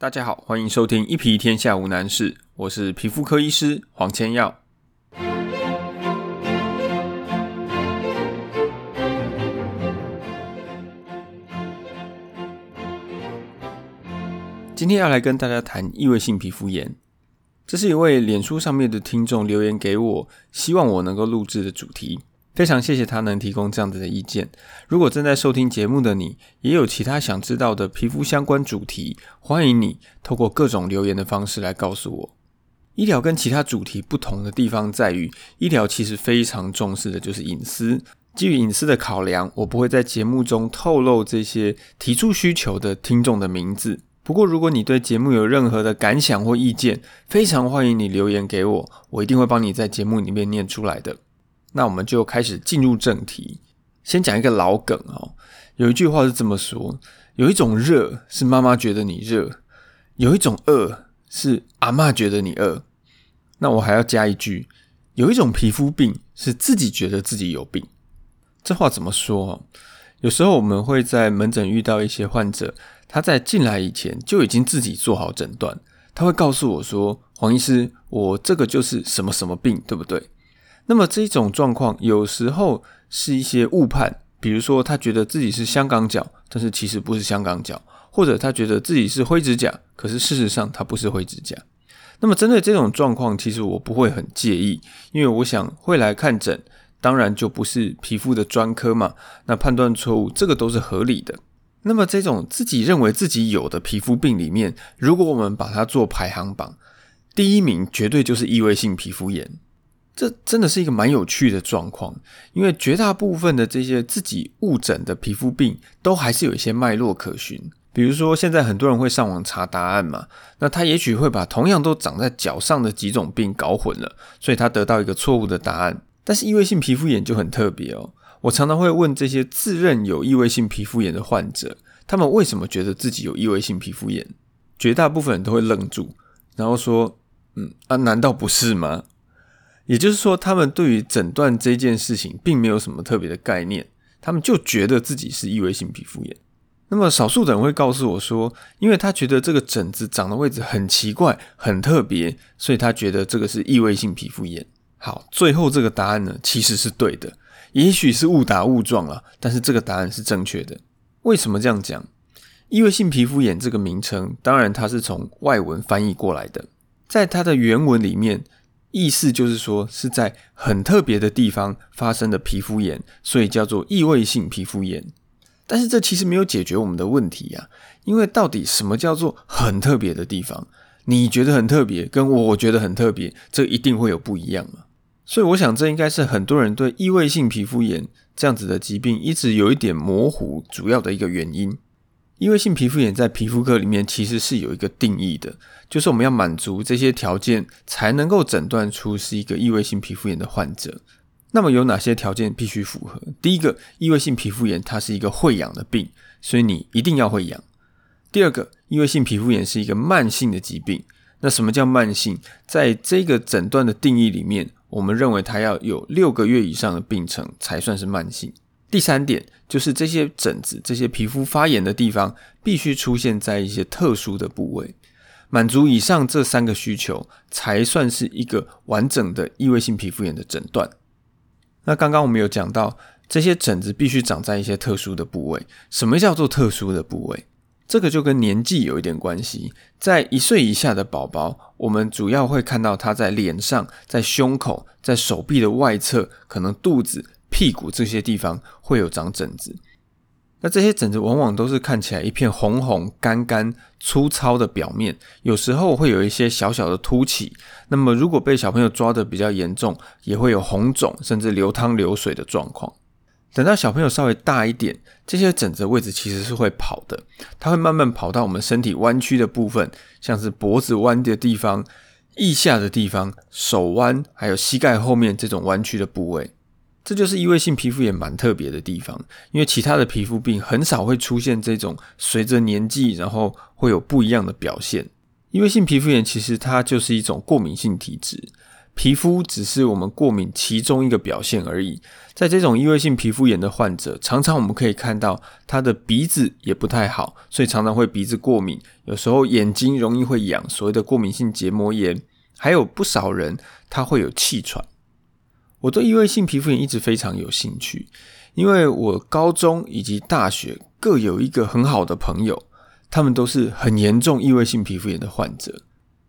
大家好，欢迎收听一皮天下无难事，我是皮肤科医师黄千耀。今天要来跟大家谈异位性皮肤炎，这是一位脸书上面的听众留言给我，希望我能够录制的主题。非常谢谢他能提供这样子的意见。如果正在收听节目的你，也有其他想知道的皮肤相关主题，欢迎你透过各种留言的方式来告诉我。医疗跟其他主题不同的地方在于，医疗其实非常重视的就是隐私。基于隐私的考量，我不会在节目中透露这些提出需求的听众的名字。不过，如果你对节目有任何的感想或意见，非常欢迎你留言给我，我一定会帮你在节目里面念出来的。那我们就开始进入正题，先讲一个老梗哦。有一句话是这么说：有一种热是妈妈觉得你热，有一种饿是阿妈觉得你饿。那我还要加一句：有一种皮肤病是自己觉得自己有病。这话怎么说？有时候我们会在门诊遇到一些患者，他在进来以前就已经自己做好诊断，他会告诉我说：“黄医师，我这个就是什么什么病，对不对？”那么这种状况有时候是一些误判，比如说他觉得自己是香港脚，但是其实不是香港脚，或者他觉得自己是灰指甲，可是事实上他不是灰指甲。那么针对这种状况，其实我不会很介意，因为我想会来看诊，当然就不是皮肤的专科嘛，那判断错误这个都是合理的。那么这种自己认为自己有的皮肤病里面，如果我们把它做排行榜，第一名绝对就是异位性皮肤炎。这真的是一个蛮有趣的状况，因为绝大部分的这些自己误诊的皮肤病，都还是有一些脉络可循。比如说，现在很多人会上网查答案嘛，那他也许会把同样都长在脚上的几种病搞混了，所以他得到一个错误的答案。但是异位性皮肤炎就很特别哦，我常常会问这些自认有异位性皮肤炎的患者，他们为什么觉得自己有异位性皮肤炎？绝大部分人都会愣住，然后说：“嗯啊，难道不是吗？”也就是说，他们对于诊断这件事情并没有什么特别的概念，他们就觉得自己是异位性皮肤炎。那么，少数人会告诉我说，因为他觉得这个疹子长的位置很奇怪、很特别，所以他觉得这个是异位性皮肤炎。好，最后这个答案呢，其实是对的，也许是误打误撞啊，但是这个答案是正确的。为什么这样讲？异位性皮肤炎这个名称，当然它是从外文翻译过来的，在它的原文里面。意思就是说，是在很特别的地方发生的皮肤炎，所以叫做异位性皮肤炎。但是这其实没有解决我们的问题呀，因为到底什么叫做很特别的地方？你觉得很特别，跟我觉得很特别，这一定会有不一样嘛？所以我想，这应该是很多人对异位性皮肤炎这样子的疾病一直有一点模糊，主要的一个原因。异位性皮肤炎在皮肤科里面其实是有一个定义的，就是我们要满足这些条件才能够诊断出是一个异位性皮肤炎的患者。那么有哪些条件必须符合？第一个，异位性皮肤炎它是一个会痒的病，所以你一定要会痒。第二个，异位性皮肤炎是一个慢性的疾病。那什么叫慢性？在这个诊断的定义里面，我们认为它要有六个月以上的病程才算是慢性。第三点就是这些疹子、这些皮肤发炎的地方，必须出现在一些特殊的部位，满足以上这三个需求，才算是一个完整的异位性皮肤炎的诊断。那刚刚我们有讲到，这些疹子必须长在一些特殊的部位。什么叫做特殊的部位？这个就跟年纪有一点关系。在一岁以下的宝宝，我们主要会看到他在脸上、在胸口、在手臂的外侧，可能肚子。屁股这些地方会有长疹子，那这些疹子往往都是看起来一片红红、干干、粗糙的表面，有时候会有一些小小的凸起。那么如果被小朋友抓的比较严重，也会有红肿，甚至流汤流水的状况。等到小朋友稍微大一点，这些疹子位置其实是会跑的，它会慢慢跑到我们身体弯曲的部分，像是脖子弯的地方、腋下的地方、手弯，还有膝盖后面这种弯曲的部位。这就是异位性皮肤炎蛮特别的地方，因为其他的皮肤病很少会出现这种随着年纪然后会有不一样的表现。异位性皮肤炎其实它就是一种过敏性体质，皮肤只是我们过敏其中一个表现而已。在这种异位性皮肤炎的患者，常常我们可以看到他的鼻子也不太好，所以常常会鼻子过敏，有时候眼睛容易会痒，所谓的过敏性结膜炎。还有不少人他会有气喘。我对异位性皮肤炎一直非常有兴趣，因为我高中以及大学各有一个很好的朋友，他们都是很严重异位性皮肤炎的患者。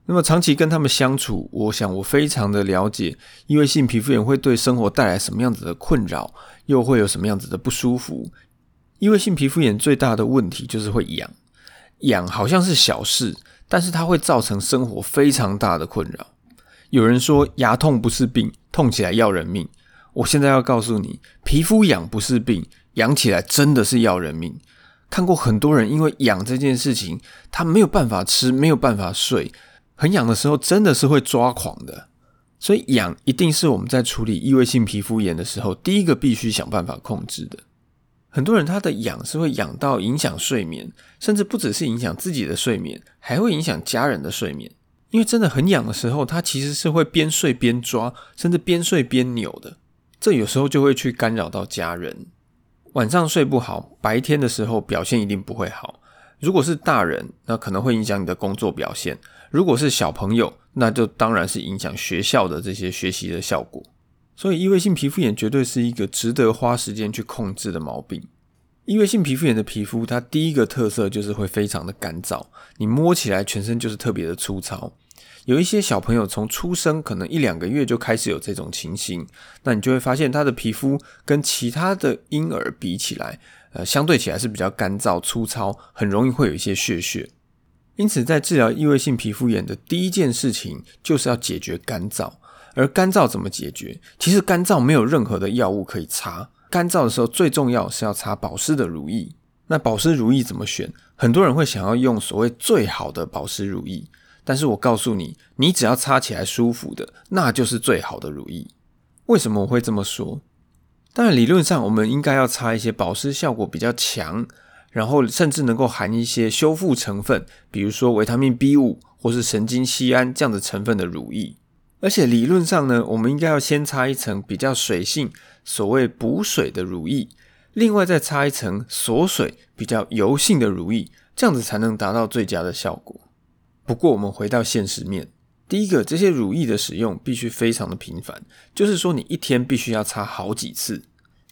那么长期跟他们相处，我想我非常的了解异位性皮肤炎会对生活带来什么样子的困扰，又会有什么样子的不舒服。异位性皮肤炎最大的问题就是会痒，痒好像是小事，但是它会造成生活非常大的困扰。有人说牙痛不是病，痛起来要人命。我现在要告诉你，皮肤痒不是病，痒起来真的是要人命。看过很多人因为痒这件事情，他没有办法吃，没有办法睡。很痒的时候，真的是会抓狂的，所以痒一定是我们在处理异位性皮肤炎的时候，第一个必须想办法控制的。很多人他的痒是会痒到影响睡眠，甚至不只是影响自己的睡眠，还会影响家人的睡眠。因为真的很痒的时候，他其实是会边睡边抓，甚至边睡边扭的。这有时候就会去干扰到家人，晚上睡不好，白天的时候表现一定不会好。如果是大人，那可能会影响你的工作表现；如果是小朋友，那就当然是影响学校的这些学习的效果。所以，异位性皮肤炎绝对是一个值得花时间去控制的毛病。异位性皮肤炎的皮肤，它第一个特色就是会非常的干燥，你摸起来全身就是特别的粗糙。有一些小朋友从出生可能一两个月就开始有这种情形，那你就会发现他的皮肤跟其他的婴儿比起来。呃，相对起来是比较干燥粗糙，很容易会有一些血血。因此，在治疗异位性皮肤炎的第一件事情，就是要解决干燥。而干燥怎么解决？其实干燥没有任何的药物可以擦。干燥的时候，最重要是要擦保湿的乳液。那保湿乳液怎么选？很多人会想要用所谓最好的保湿乳液，但是我告诉你，你只要擦起来舒服的，那就是最好的乳液。为什么我会这么说？当然，理论上我们应该要擦一些保湿效果比较强，然后甚至能够含一些修复成分，比如说维他命 B 五或是神经酰胺这样的成分的乳液。而且理论上呢，我们应该要先擦一层比较水性、所谓补水的乳液，另外再擦一层锁水、比较油性的乳液，这样子才能达到最佳的效果。不过，我们回到现实面。第一个，这些乳液的使用必须非常的频繁，就是说你一天必须要擦好几次。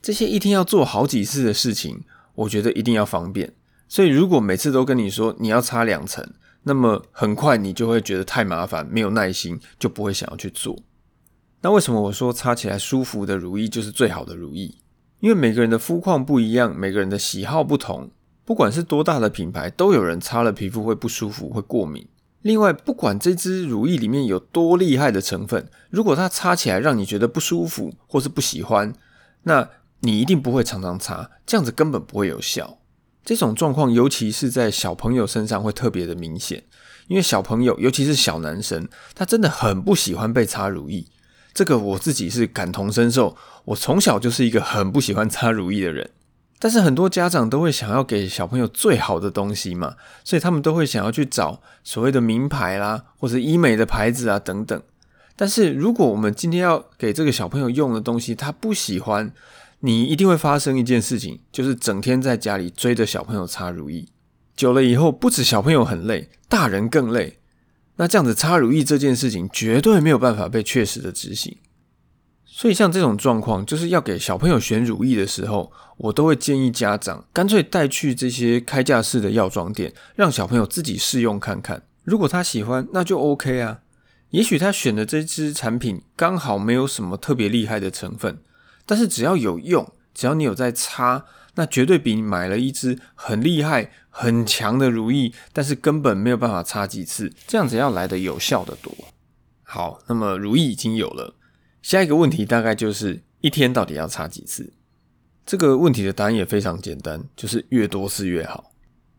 这些一天要做好几次的事情，我觉得一定要方便。所以如果每次都跟你说你要擦两层，那么很快你就会觉得太麻烦，没有耐心，就不会想要去做。那为什么我说擦起来舒服的乳液就是最好的乳液？因为每个人的肤况不一样，每个人的喜好不同，不管是多大的品牌，都有人擦了皮肤会不舒服，会过敏。另外，不管这支乳液里面有多厉害的成分，如果它擦起来让你觉得不舒服或是不喜欢，那你一定不会常常擦，这样子根本不会有效。这种状况，尤其是在小朋友身上会特别的明显，因为小朋友，尤其是小男生，他真的很不喜欢被擦乳液。这个我自己是感同身受，我从小就是一个很不喜欢擦乳液的人。但是很多家长都会想要给小朋友最好的东西嘛，所以他们都会想要去找所谓的名牌啦，或者医美的牌子啊等等。但是如果我们今天要给这个小朋友用的东西，他不喜欢，你一定会发生一件事情，就是整天在家里追着小朋友擦乳液，久了以后，不止小朋友很累，大人更累。那这样子擦乳液这件事情，绝对没有办法被确实的执行。所以像这种状况，就是要给小朋友选乳液的时候，我都会建议家长干脆带去这些开架式的药妆店，让小朋友自己试用看看。如果他喜欢，那就 OK 啊。也许他选的这支产品刚好没有什么特别厉害的成分，但是只要有用，只要你有在擦，那绝对比你买了一支很厉害、很强的乳液，但是根本没有办法擦几次，这样子要来的有效的多。好，那么乳液已经有了。下一个问题大概就是一天到底要擦几次？这个问题的答案也非常简单，就是越多次越好。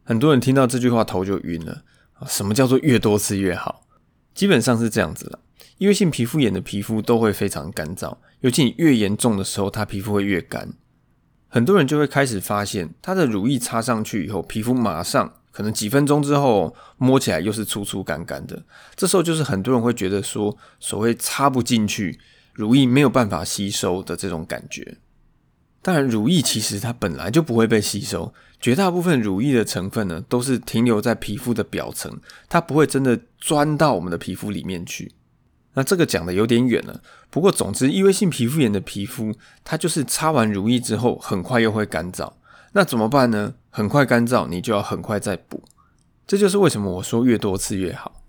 很多人听到这句话头就晕了啊什么叫做越多次越好？基本上是这样子了。因为性皮肤炎的皮肤都会非常干燥，尤其你越严重的时候，它皮肤会越干。很多人就会开始发现，他的乳液擦上去以后，皮肤马上。可能几分钟之后摸起来又是粗粗干干的。这时候就是很多人会觉得说，所谓插不进去，乳液没有办法吸收的这种感觉。当然，乳液其实它本来就不会被吸收，绝大部分乳液的成分呢都是停留在皮肤的表层，它不会真的钻到我们的皮肤里面去。那这个讲的有点远了，不过总之，异位性皮肤炎的皮肤，它就是擦完乳液之后，很快又会干燥。那怎么办呢？很快干燥，你就要很快再补。这就是为什么我说越多次越好。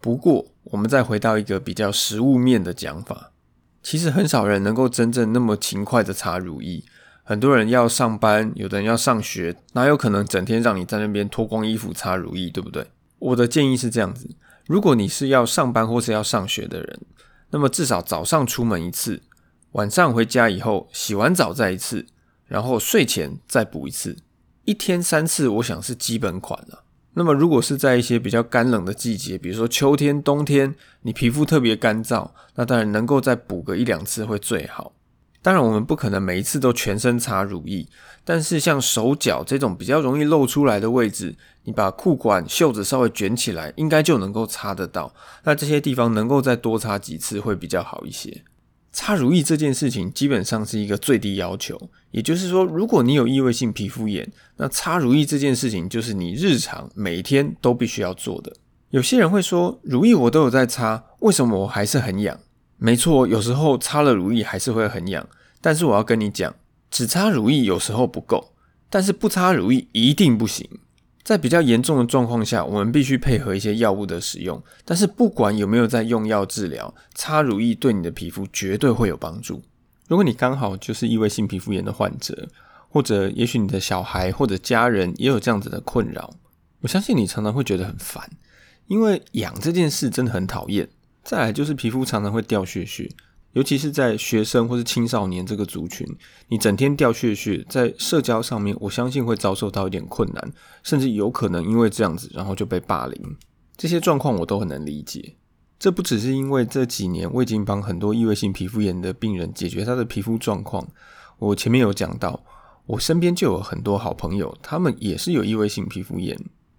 不过，我们再回到一个比较实物面的讲法，其实很少人能够真正那么勤快的擦乳液。很多人要上班，有的人要上学，哪有可能整天让你在那边脱光衣服擦乳液，对不对？我的建议是这样子。如果你是要上班或是要上学的人，那么至少早上出门一次，晚上回家以后洗完澡再一次，然后睡前再补一次，一天三次，我想是基本款了。那么如果是在一些比较干冷的季节，比如说秋天、冬天，你皮肤特别干燥，那当然能够再补个一两次会最好。当然，我们不可能每一次都全身擦乳液，但是像手脚这种比较容易露出来的位置，你把裤管袖子稍微卷起来，应该就能够擦得到。那这些地方能够再多擦几次会比较好一些。擦乳液这件事情基本上是一个最低要求，也就是说，如果你有异位性皮肤炎，那擦乳液这件事情就是你日常每天都必须要做的。有些人会说，乳液我都有在擦，为什么我还是很痒？没错，有时候擦了乳液还是会很痒，但是我要跟你讲，只擦乳液有时候不够，但是不擦乳液一定不行。在比较严重的状况下，我们必须配合一些药物的使用。但是不管有没有在用药治疗，擦乳液对你的皮肤绝对会有帮助。如果你刚好就是异位性皮肤炎的患者，或者也许你的小孩或者家人也有这样子的困扰，我相信你常常会觉得很烦，因为痒这件事真的很讨厌。再来就是皮肤常常会掉屑屑，尤其是在学生或是青少年这个族群，你整天掉屑屑，在社交上面，我相信会遭受到一点困难，甚至有可能因为这样子，然后就被霸凌。这些状况我都很能理解。这不只是因为这几年我已经帮很多异位性皮肤炎的病人解决他的皮肤状况，我前面有讲到，我身边就有很多好朋友，他们也是有异位性皮肤炎。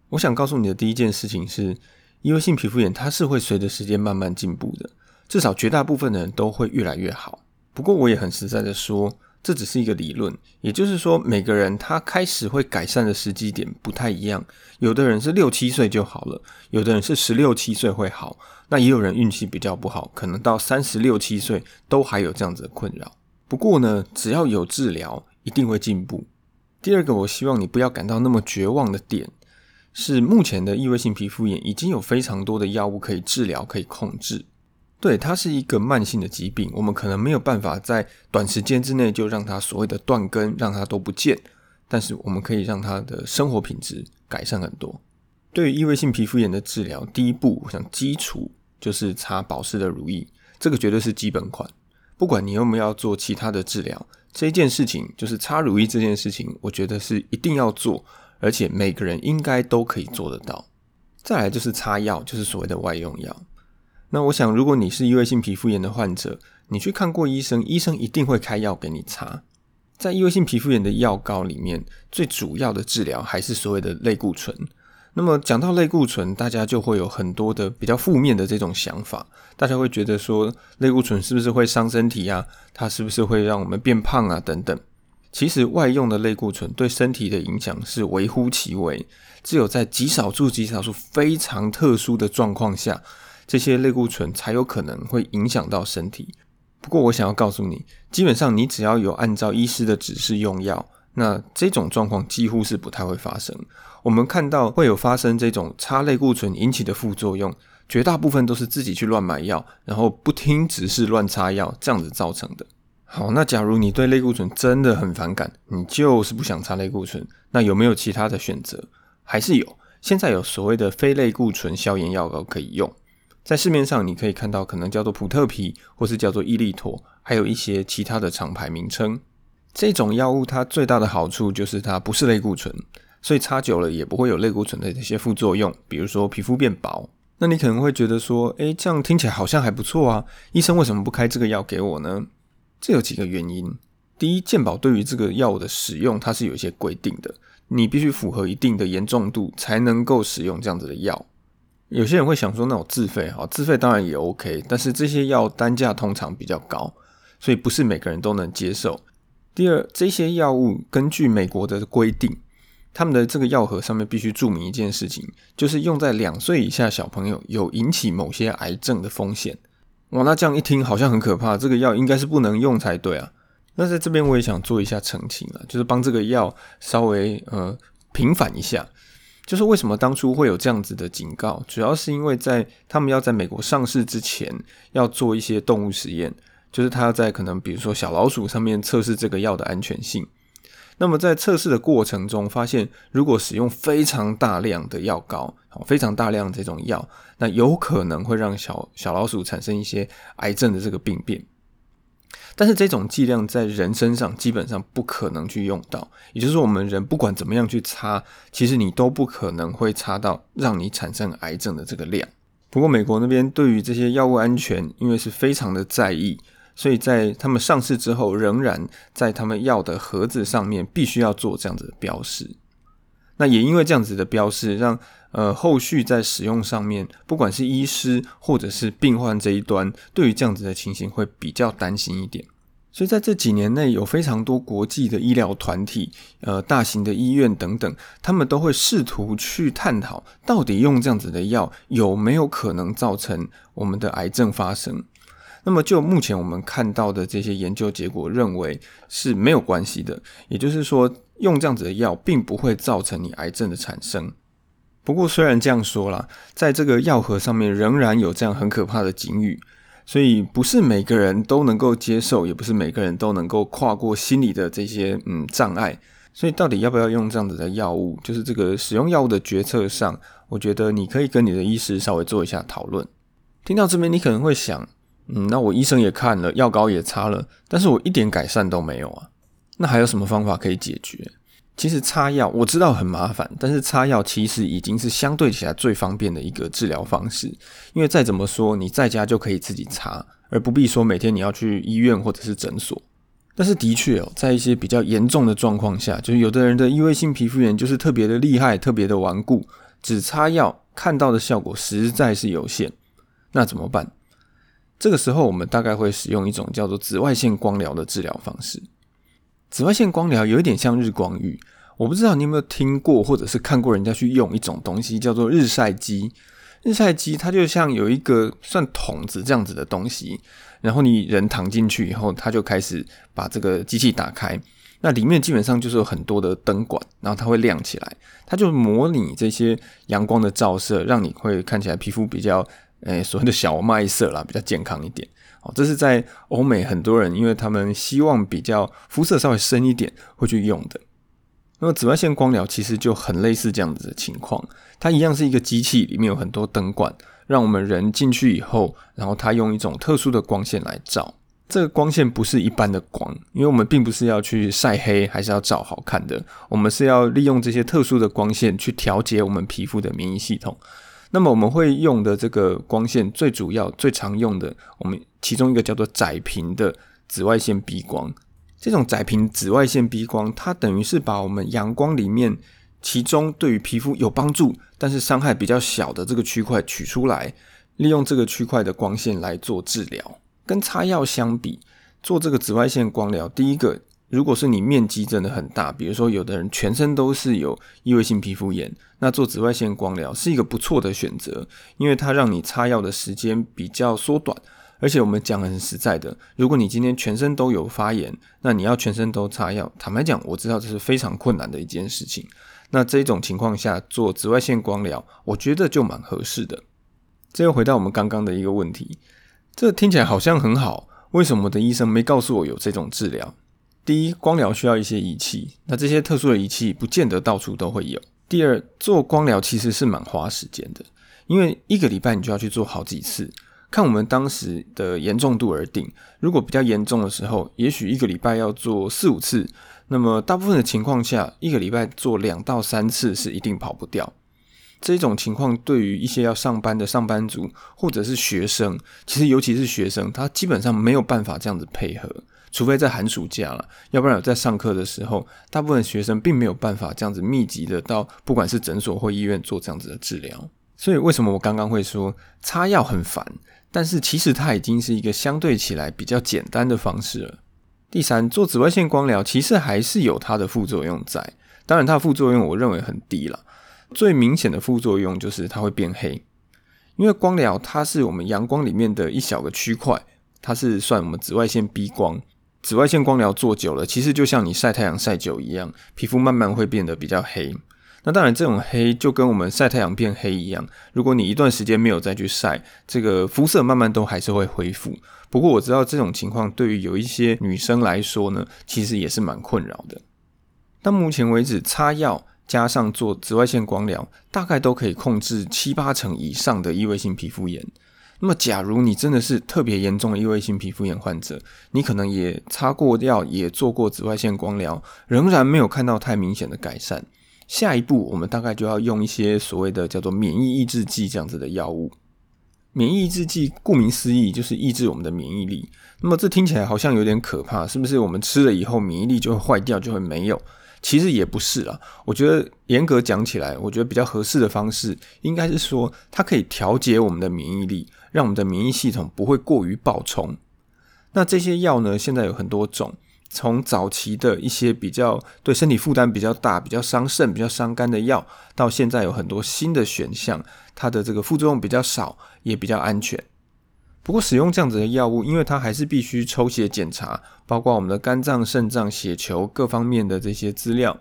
我想告诉你的第一件事情是。因为性皮肤炎，它是会随着时间慢慢进步的，至少绝大部分的人都会越来越好。不过我也很实在的说，这只是一个理论，也就是说，每个人他开始会改善的时机点不太一样。有的人是六七岁就好了，有的人是十六七岁会好，那也有人运气比较不好，可能到三十六七岁都还有这样子的困扰。不过呢，只要有治疗，一定会进步。第二个，我希望你不要感到那么绝望的点。是目前的异位性皮肤炎已经有非常多的药物可以治疗、可以控制。对，它是一个慢性的疾病，我们可能没有办法在短时间之内就让它所谓的断根，让它都不见。但是我们可以让它的生活品质改善很多。对于异位性皮肤炎的治疗，第一步，我想基础就是擦保湿的乳液，这个绝对是基本款。不管你有没有要做其他的治疗，这件事情就是擦乳液这件事情，我觉得是一定要做。而且每个人应该都可以做得到。再来就是擦药，就是所谓的外用药。那我想，如果你是异位性皮肤炎的患者，你去看过医生，医生一定会开药给你擦。在异位性皮肤炎的药膏里面，最主要的治疗还是所谓的类固醇。那么讲到类固醇，大家就会有很多的比较负面的这种想法，大家会觉得说，类固醇是不是会伤身体啊？它是不是会让我们变胖啊？等等。其实外用的类固醇对身体的影响是微乎其微，只有在极少数、极少数非常特殊的状况下，这些类固醇才有可能会影响到身体。不过，我想要告诉你，基本上你只要有按照医师的指示用药，那这种状况几乎是不太会发生。我们看到会有发生这种差类固醇引起的副作用，绝大部分都是自己去乱买药，然后不听指示乱擦药这样子造成的。好，那假如你对类固醇真的很反感，你就是不想擦类固醇，那有没有其他的选择？还是有，现在有所谓的非类固醇消炎药膏可以用，在市面上你可以看到，可能叫做普特皮，或是叫做伊利妥，还有一些其他的厂牌名称。这种药物它最大的好处就是它不是类固醇，所以擦久了也不会有类固醇的这些副作用，比如说皮肤变薄。那你可能会觉得说，诶，这样听起来好像还不错啊，医生为什么不开这个药给我呢？这有几个原因。第一，健保对于这个药物的使用，它是有一些规定的。你必须符合一定的严重度才能够使用这样子的药。有些人会想说，那我自费哈，自费当然也 OK，但是这些药单价通常比较高，所以不是每个人都能接受。第二，这些药物根据美国的规定，他们的这个药盒上面必须注明一件事情，就是用在两岁以下小朋友有引起某些癌症的风险。哇，那这样一听好像很可怕，这个药应该是不能用才对啊。那在这边我也想做一下澄清啊，就是帮这个药稍微呃平反一下，就是为什么当初会有这样子的警告，主要是因为在他们要在美国上市之前要做一些动物实验。就是他在可能比如说小老鼠上面测试这个药的安全性，那么在测试的过程中发现，如果使用非常大量的药膏，非常大量这种药，那有可能会让小小老鼠产生一些癌症的这个病变。但是这种剂量在人身上基本上不可能去用到，也就是说我们人不管怎么样去擦，其实你都不可能会擦到让你产生癌症的这个量。不过美国那边对于这些药物安全，因为是非常的在意。所以在他们上市之后，仍然在他们药的盒子上面必须要做这样子的标示。那也因为这样子的标示，让呃后续在使用上面，不管是医师或者是病患这一端，对于这样子的情形会比较担心一点。所以在这几年内，有非常多国际的医疗团体、呃大型的医院等等，他们都会试图去探讨，到底用这样子的药有没有可能造成我们的癌症发生。那么，就目前我们看到的这些研究结果，认为是没有关系的。也就是说，用这样子的药，并不会造成你癌症的产生。不过，虽然这样说啦，在这个药盒上面仍然有这样很可怕的警语，所以不是每个人都能够接受，也不是每个人都能够跨过心理的这些嗯障碍。所以，到底要不要用这样子的药物，就是这个使用药物的决策上，我觉得你可以跟你的医师稍微做一下讨论。听到这边，你可能会想。嗯，那我医生也看了，药膏也擦了，但是我一点改善都没有啊。那还有什么方法可以解决？其实擦药我知道很麻烦，但是擦药其实已经是相对起来最方便的一个治疗方式。因为再怎么说，你在家就可以自己擦，而不必说每天你要去医院或者是诊所。但是的确哦，在一些比较严重的状况下，就是有的人的异位性皮肤炎就是特别的厉害，特别的顽固，只擦药看到的效果实在是有限。那怎么办？这个时候，我们大概会使用一种叫做紫外线光疗的治疗方式。紫外线光疗有一点像日光浴，我不知道你有没有听过或者是看过人家去用一种东西叫做日晒机。日晒机它就像有一个算筒子这样子的东西，然后你人躺进去以后，它就开始把这个机器打开，那里面基本上就是有很多的灯管，然后它会亮起来，它就模拟这些阳光的照射，让你会看起来皮肤比较。诶，所谓的小麦色啦，比较健康一点。哦，这是在欧美很多人，因为他们希望比较肤色稍微深一点，会去用的。那么紫外线光疗其实就很类似这样子的情况，它一样是一个机器，里面有很多灯管，让我们人进去以后，然后它用一种特殊的光线来照。这个光线不是一般的光，因为我们并不是要去晒黑，还是要照好看的，我们是要利用这些特殊的光线去调节我们皮肤的免疫系统。那么我们会用的这个光线，最主要、最常用的，我们其中一个叫做窄频的紫外线 B 光。这种窄频紫外线 B 光，它等于是把我们阳光里面其中对于皮肤有帮助，但是伤害比较小的这个区块取出来，利用这个区块的光线来做治疗。跟擦药相比，做这个紫外线光疗，第一个。如果是你面积真的很大，比如说有的人全身都是有异位性皮肤炎，那做紫外线光疗是一个不错的选择，因为它让你擦药的时间比较缩短。而且我们讲很实在的，如果你今天全身都有发炎，那你要全身都擦药，坦白讲，我知道这是非常困难的一件事情。那这种情况下做紫外线光疗，我觉得就蛮合适的。这又回到我们刚刚的一个问题，这听起来好像很好，为什么我的医生没告诉我有这种治疗？第一，光疗需要一些仪器，那这些特殊的仪器不见得到处都会有。第二，做光疗其实是蛮花时间的，因为一个礼拜你就要去做好几次，看我们当时的严重度而定。如果比较严重的时候，也许一个礼拜要做四五次，那么大部分的情况下，一个礼拜做两到三次是一定跑不掉。这种情况对于一些要上班的上班族或者是学生，其实尤其是学生，他基本上没有办法这样子配合。除非在寒暑假了，要不然有在上课的时候，大部分学生并没有办法这样子密集的到不管是诊所或医院做这样子的治疗。所以为什么我刚刚会说擦药很烦？但是其实它已经是一个相对起来比较简单的方式了。第三，做紫外线光疗其实还是有它的副作用在，当然它的副作用我认为很低了。最明显的副作用就是它会变黑，因为光疗它是我们阳光里面的一小个区块，它是算我们紫外线 B 光。紫外线光疗做久了，其实就像你晒太阳晒久一样，皮肤慢慢会变得比较黑。那当然，这种黑就跟我们晒太阳变黑一样。如果你一段时间没有再去晒，这个肤色慢慢都还是会恢复。不过我知道这种情况对于有一些女生来说呢，其实也是蛮困扰的。到目前为止，擦药加上做紫外线光疗，大概都可以控制七八成以上的异位性皮肤炎。那么，假如你真的是特别严重的异位性皮肤炎患者，你可能也擦过药，也做过紫外线光疗，仍然没有看到太明显的改善。下一步，我们大概就要用一些所谓的叫做免疫抑制剂这样子的药物。免疫抑制剂顾名思义就是抑制我们的免疫力。那么这听起来好像有点可怕，是不是？我们吃了以后免疫力就会坏掉，就会没有？其实也不是啊。我觉得严格讲起来，我觉得比较合适的方式应该是说，它可以调节我们的免疫力，让我们的免疫系统不会过于暴冲。那这些药呢，现在有很多种。从早期的一些比较对身体负担比较大、比较伤肾、比较伤肝的药，到现在有很多新的选项，它的这个副作用比较少，也比较安全。不过使用这样子的药物，因为它还是必须抽血检查，包括我们的肝脏、肾脏、血球各方面的这些资料，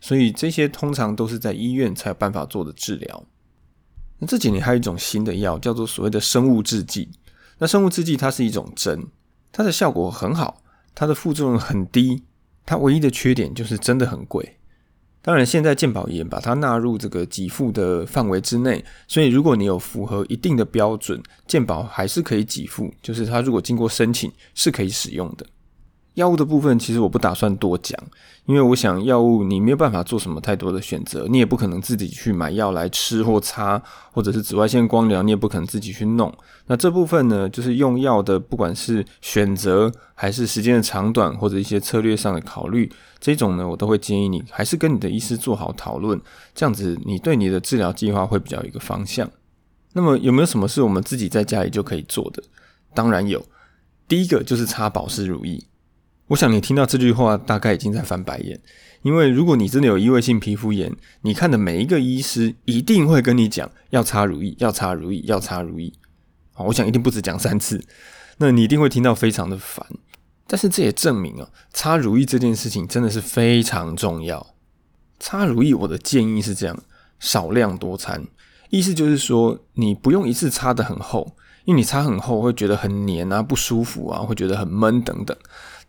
所以这些通常都是在医院才有办法做的治疗。那这几年还有一种新的药，叫做所谓的生物制剂。那生物制剂它是一种针，它的效果很好。它的副作用很低，它唯一的缺点就是真的很贵。当然，现在健保也把它纳入这个给付的范围之内，所以如果你有符合一定的标准，健保还是可以给付，就是它如果经过申请是可以使用的。药物的部分其实我不打算多讲，因为我想药物你没有办法做什么太多的选择，你也不可能自己去买药来吃或擦，或者是紫外线光疗，你也不可能自己去弄。那这部分呢，就是用药的，不管是选择还是时间的长短，或者一些策略上的考虑，这种呢，我都会建议你还是跟你的医师做好讨论，这样子你对你的治疗计划会比较有一个方向。那么有没有什么是我们自己在家里就可以做的？当然有，第一个就是擦保湿乳液。我想你听到这句话，大概已经在翻白眼，因为如果你真的有异位性皮肤炎，你看的每一个医师一定会跟你讲要擦乳液，要擦乳液，要擦乳液。好，我想一定不止讲三次，那你一定会听到非常的烦。但是这也证明啊，擦乳液这件事情真的是非常重要。擦乳液，我的建议是这样：少量多餐，意思就是说，你不用一次擦的很厚，因为你擦很厚会觉得很黏啊，不舒服啊，会觉得很闷等等。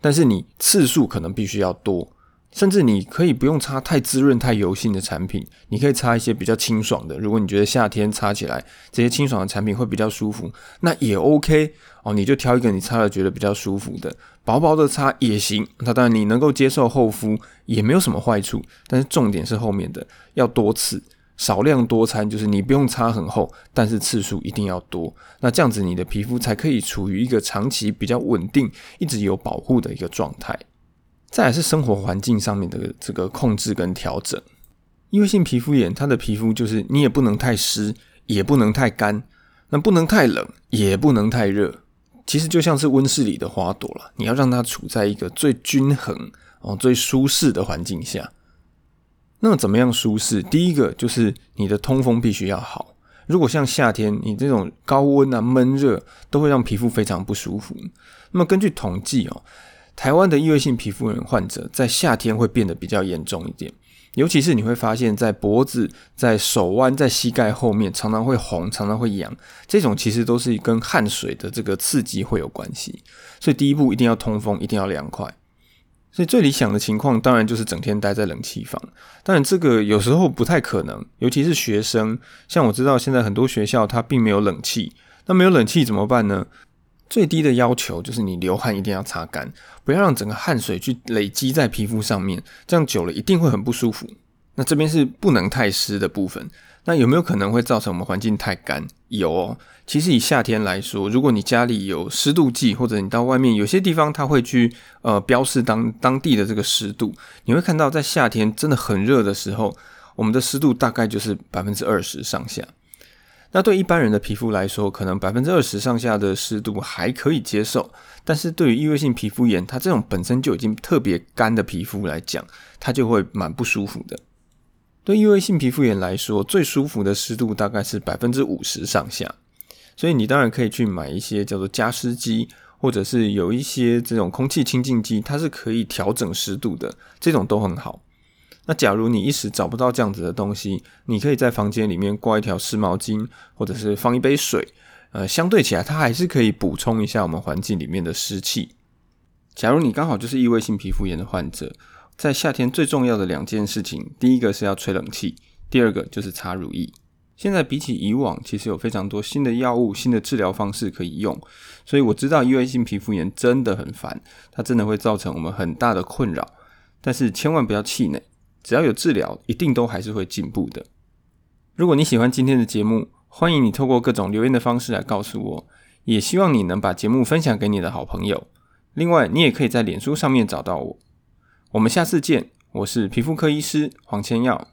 但是你次数可能必须要多，甚至你可以不用擦太滋润、太油性的产品，你可以擦一些比较清爽的。如果你觉得夏天擦起来这些清爽的产品会比较舒服，那也 OK 哦，你就挑一个你擦了觉得比较舒服的，薄薄的擦也行。那当然你能够接受厚敷也没有什么坏处，但是重点是后面的要多次。少量多餐，就是你不用擦很厚，但是次数一定要多。那这样子，你的皮肤才可以处于一个长期比较稳定、一直有保护的一个状态。再来是生活环境上面的这个控制跟调整。因为性皮肤炎，它的皮肤就是你也不能太湿，也不能太干，那不能太冷，也不能太热。其实就像是温室里的花朵了，你要让它处在一个最均衡、哦最舒适的环境下。那怎么样舒适？第一个就是你的通风必须要好。如果像夏天，你这种高温啊、闷热都会让皮肤非常不舒服。那么根据统计哦，台湾的异位性皮肤炎患者在夏天会变得比较严重一点，尤其是你会发现在脖子、在手腕、在膝盖后面常常会红、常常会痒，这种其实都是跟汗水的这个刺激会有关系。所以第一步一定要通风，一定要凉快。所以最理想的情况当然就是整天待在冷气房，当然这个有时候不太可能，尤其是学生。像我知道现在很多学校它并没有冷气，那没有冷气怎么办呢？最低的要求就是你流汗一定要擦干，不要让整个汗水去累积在皮肤上面，这样久了一定会很不舒服。那这边是不能太湿的部分，那有没有可能会造成我们环境太干？有哦。其实以夏天来说，如果你家里有湿度计，或者你到外面有些地方，它会去呃标示当当地的这个湿度，你会看到在夏天真的很热的时候，我们的湿度大概就是百分之二十上下。那对一般人的皮肤来说，可能百分之二十上下的湿度还可以接受，但是对于异位性皮肤炎，它这种本身就已经特别干的皮肤来讲，它就会蛮不舒服的。对异位性皮肤炎来说，最舒服的湿度大概是百分之五十上下，所以你当然可以去买一些叫做加湿机，或者是有一些这种空气清净机，它是可以调整湿度的，这种都很好。那假如你一时找不到这样子的东西，你可以在房间里面挂一条湿毛巾，或者是放一杯水，呃，相对起来，它还是可以补充一下我们环境里面的湿气。假如你刚好就是异位性皮肤炎的患者，在夏天最重要的两件事情，第一个是要吹冷气，第二个就是擦乳液。现在比起以往，其实有非常多新的药物、新的治疗方式可以用，所以我知道异位性皮肤炎真的很烦，它真的会造成我们很大的困扰，但是千万不要气馁。只要有治疗，一定都还是会进步的。如果你喜欢今天的节目，欢迎你透过各种留言的方式来告诉我，也希望你能把节目分享给你的好朋友。另外，你也可以在脸书上面找到我。我们下次见，我是皮肤科医师黄千耀。